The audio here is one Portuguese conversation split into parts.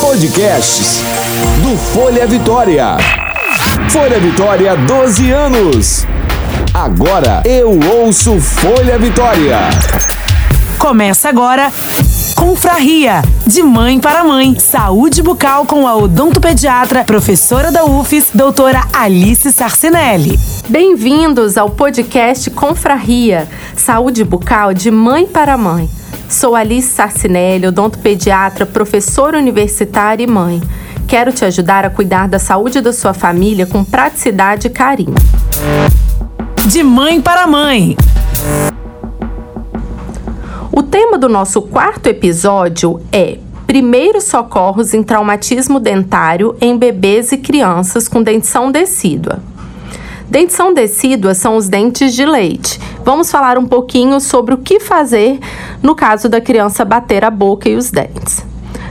Podcasts do Folha Vitória. Folha Vitória, 12 anos. Agora eu ouço Folha Vitória. Começa agora Confraria, de mãe para mãe. Saúde bucal com a odontopediatra, professora da UFES, doutora Alice Sarcinelli. Bem-vindos ao podcast Confraria, saúde bucal de mãe para mãe. Sou Alice Sarcinelli, odontopediatra, professora universitária e mãe. Quero te ajudar a cuidar da saúde da sua família com praticidade e carinho. De mãe para mãe. O tema do nosso quarto episódio é Primeiros socorros em traumatismo dentário em bebês e crianças com dentição decídua. Dentição decídua são os dentes de leite. Vamos falar um pouquinho sobre o que fazer no caso da criança bater a boca e os dentes.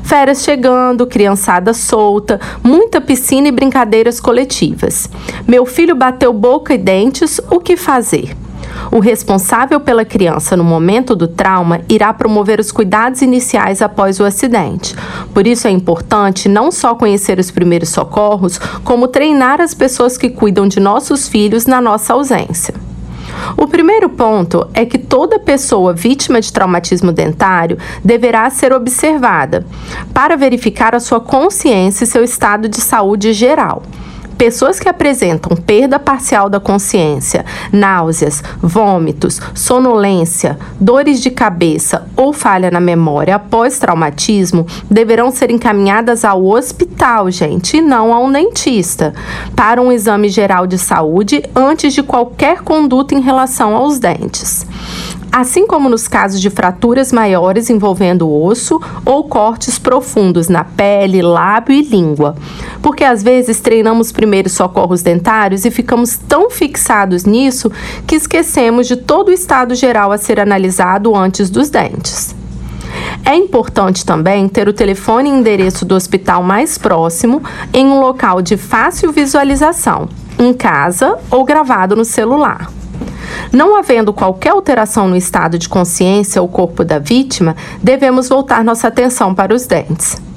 Férias chegando, criançada solta, muita piscina e brincadeiras coletivas. Meu filho bateu boca e dentes, o que fazer? O responsável pela criança no momento do trauma irá promover os cuidados iniciais após o acidente. Por isso é importante não só conhecer os primeiros socorros, como treinar as pessoas que cuidam de nossos filhos na nossa ausência. O primeiro ponto é que toda pessoa vítima de traumatismo dentário deverá ser observada para verificar a sua consciência e seu estado de saúde geral. Pessoas que apresentam perda parcial da consciência, náuseas, vômitos, sonolência, dores de cabeça ou falha na memória após traumatismo deverão ser encaminhadas ao hospital, gente, e não a um dentista, para um exame geral de saúde antes de qualquer conduta em relação aos dentes assim como nos casos de fraturas maiores envolvendo osso ou cortes profundos na pele, lábio e língua. Porque às vezes treinamos primeiros socorros dentários e ficamos tão fixados nisso que esquecemos de todo o estado geral a ser analisado antes dos dentes. É importante também ter o telefone e endereço do hospital mais próximo em um local de fácil visualização, em casa ou gravado no celular. Não havendo qualquer alteração no estado de consciência ou corpo da vítima, devemos voltar nossa atenção para os dentes.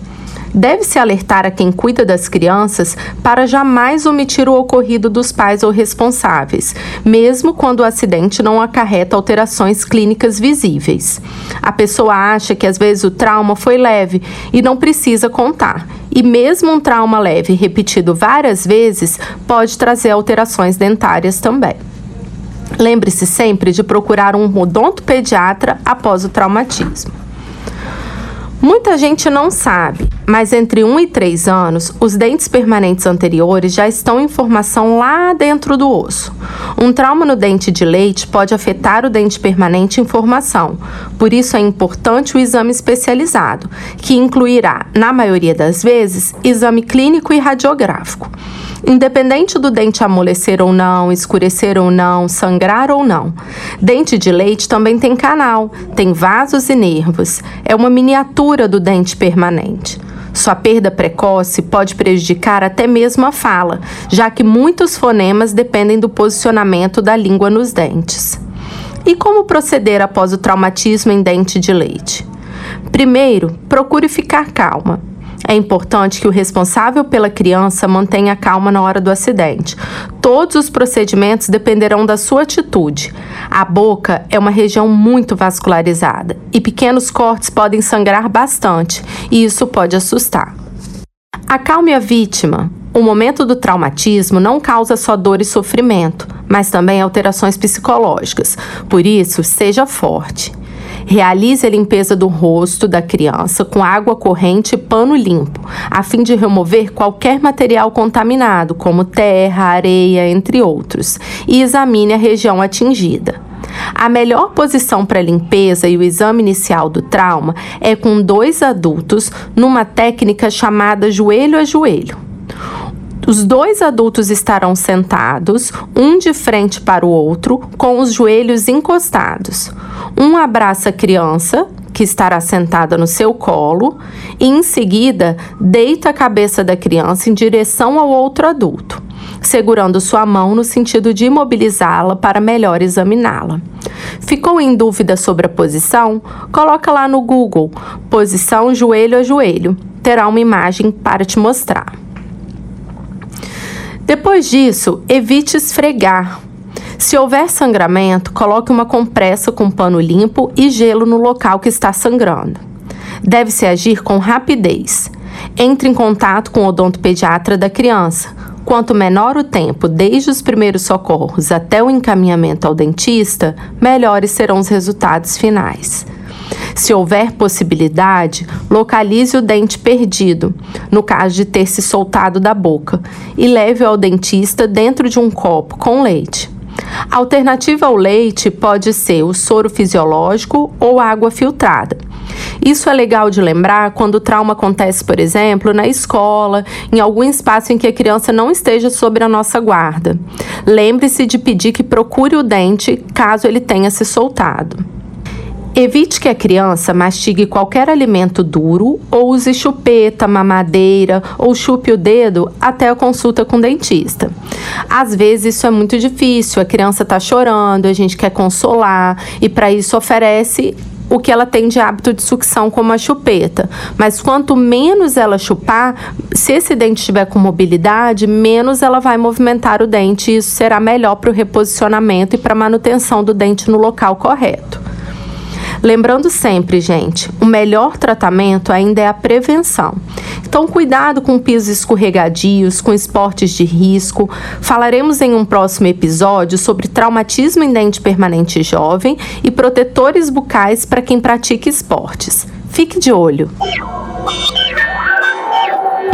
Deve-se alertar a quem cuida das crianças para jamais omitir o ocorrido dos pais ou responsáveis, mesmo quando o acidente não acarreta alterações clínicas visíveis. A pessoa acha que às vezes o trauma foi leve e não precisa contar. E mesmo um trauma leve repetido várias vezes pode trazer alterações dentárias também. Lembre-se sempre de procurar um odontopediatra após o traumatismo. Muita gente não sabe, mas entre 1 e 3 anos, os dentes permanentes anteriores já estão em formação lá dentro do osso. Um trauma no dente de leite pode afetar o dente permanente em formação, por isso é importante o exame especializado, que incluirá, na maioria das vezes, exame clínico e radiográfico. Independente do dente amolecer ou não, escurecer ou não, sangrar ou não. Dente de leite também tem canal, tem vasos e nervos. É uma miniatura do dente permanente. Sua perda precoce pode prejudicar até mesmo a fala, já que muitos fonemas dependem do posicionamento da língua nos dentes. E como proceder após o traumatismo em dente de leite? Primeiro, procure ficar calma. É importante que o responsável pela criança mantenha calma na hora do acidente. Todos os procedimentos dependerão da sua atitude. A boca é uma região muito vascularizada e pequenos cortes podem sangrar bastante, e isso pode assustar. Acalme a vítima. O momento do traumatismo não causa só dor e sofrimento, mas também alterações psicológicas. Por isso, seja forte. Realize a limpeza do rosto da criança com água corrente e pano limpo, a fim de remover qualquer material contaminado, como terra, areia, entre outros, e examine a região atingida. A melhor posição para limpeza e o exame inicial do trauma é com dois adultos numa técnica chamada joelho a joelho. Os dois adultos estarão sentados, um de frente para o outro, com os joelhos encostados. Um abraça a criança, que estará sentada no seu colo, e em seguida deita a cabeça da criança em direção ao outro adulto, segurando sua mão no sentido de imobilizá-la para melhor examiná-la. Ficou em dúvida sobre a posição? Coloca lá no Google posição joelho a joelho terá uma imagem para te mostrar. Depois disso, evite esfregar. Se houver sangramento, coloque uma compressa com pano limpo e gelo no local que está sangrando. Deve-se agir com rapidez. Entre em contato com o odontopediatra da criança. Quanto menor o tempo desde os primeiros socorros até o encaminhamento ao dentista, melhores serão os resultados finais. Se houver possibilidade, localize o dente perdido, no caso de ter se soltado da boca, e leve-o ao dentista dentro de um copo com leite. A alternativa ao leite pode ser o soro fisiológico ou água filtrada. Isso é legal de lembrar quando o trauma acontece, por exemplo, na escola, em algum espaço em que a criança não esteja sob a nossa guarda. Lembre-se de pedir que procure o dente caso ele tenha se soltado. Evite que a criança mastigue qualquer alimento duro ou use chupeta, mamadeira ou chupe o dedo até a consulta com o dentista. Às vezes isso é muito difícil, a criança está chorando, a gente quer consolar e para isso oferece o que ela tem de hábito de sucção, como a chupeta. Mas quanto menos ela chupar, se esse dente estiver com mobilidade, menos ela vai movimentar o dente e isso será melhor para o reposicionamento e para a manutenção do dente no local correto. Lembrando sempre, gente, o melhor tratamento ainda é a prevenção. Então, cuidado com pisos escorregadios, com esportes de risco. Falaremos em um próximo episódio sobre traumatismo em dente permanente jovem e protetores bucais para quem pratica esportes. Fique de olho.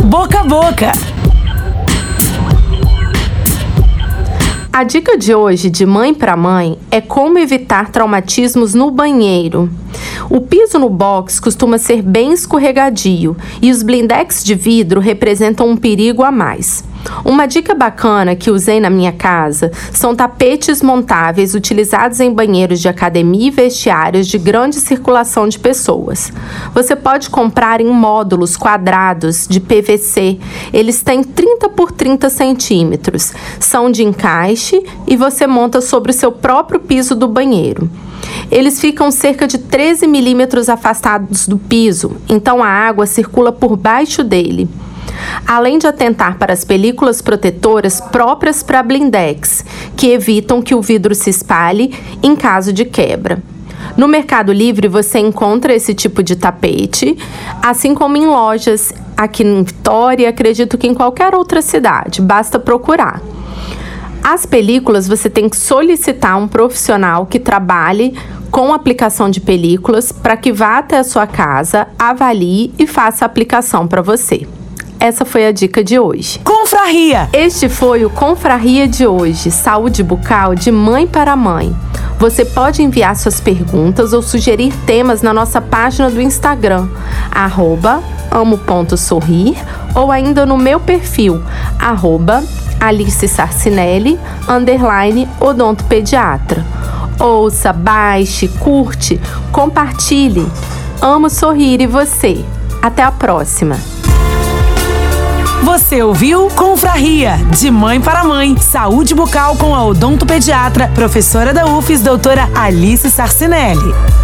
Boca a boca. A dica de hoje, de mãe para mãe, é como evitar traumatismos no banheiro. O piso no box costuma ser bem escorregadio e os blindex de vidro representam um perigo a mais. Uma dica bacana que usei na minha casa são tapetes montáveis utilizados em banheiros de academia e vestiários de grande circulação de pessoas. Você pode comprar em módulos quadrados de PVC. Eles têm 30 por 30 centímetros. São de encaixe e você monta sobre o seu próprio piso do banheiro. Eles ficam cerca de 13 milímetros afastados do piso, então a água circula por baixo dele além de atentar para as películas protetoras próprias para blindex, que evitam que o vidro se espalhe em caso de quebra. No Mercado Livre você encontra esse tipo de tapete, assim como em lojas aqui em Vitória, acredito que em qualquer outra cidade, basta procurar. As películas você tem que solicitar um profissional que trabalhe com aplicação de películas para que vá até a sua casa, avalie e faça a aplicação para você. Essa foi a dica de hoje. Confraria! Este foi o Confraria de hoje, saúde bucal de mãe para mãe. Você pode enviar suas perguntas ou sugerir temas na nossa página do Instagram, arroba amo.sorrir, ou ainda no meu perfil, arroba Alice Sarcinelli, underline odontopediatra. Ouça, baixe, curte, compartilhe. Amo sorrir e você. Até a próxima! Você ouviu Confraria, de mãe para mãe. Saúde bucal com a odontopediatra, professora da UFES, doutora Alice Sarcinelli.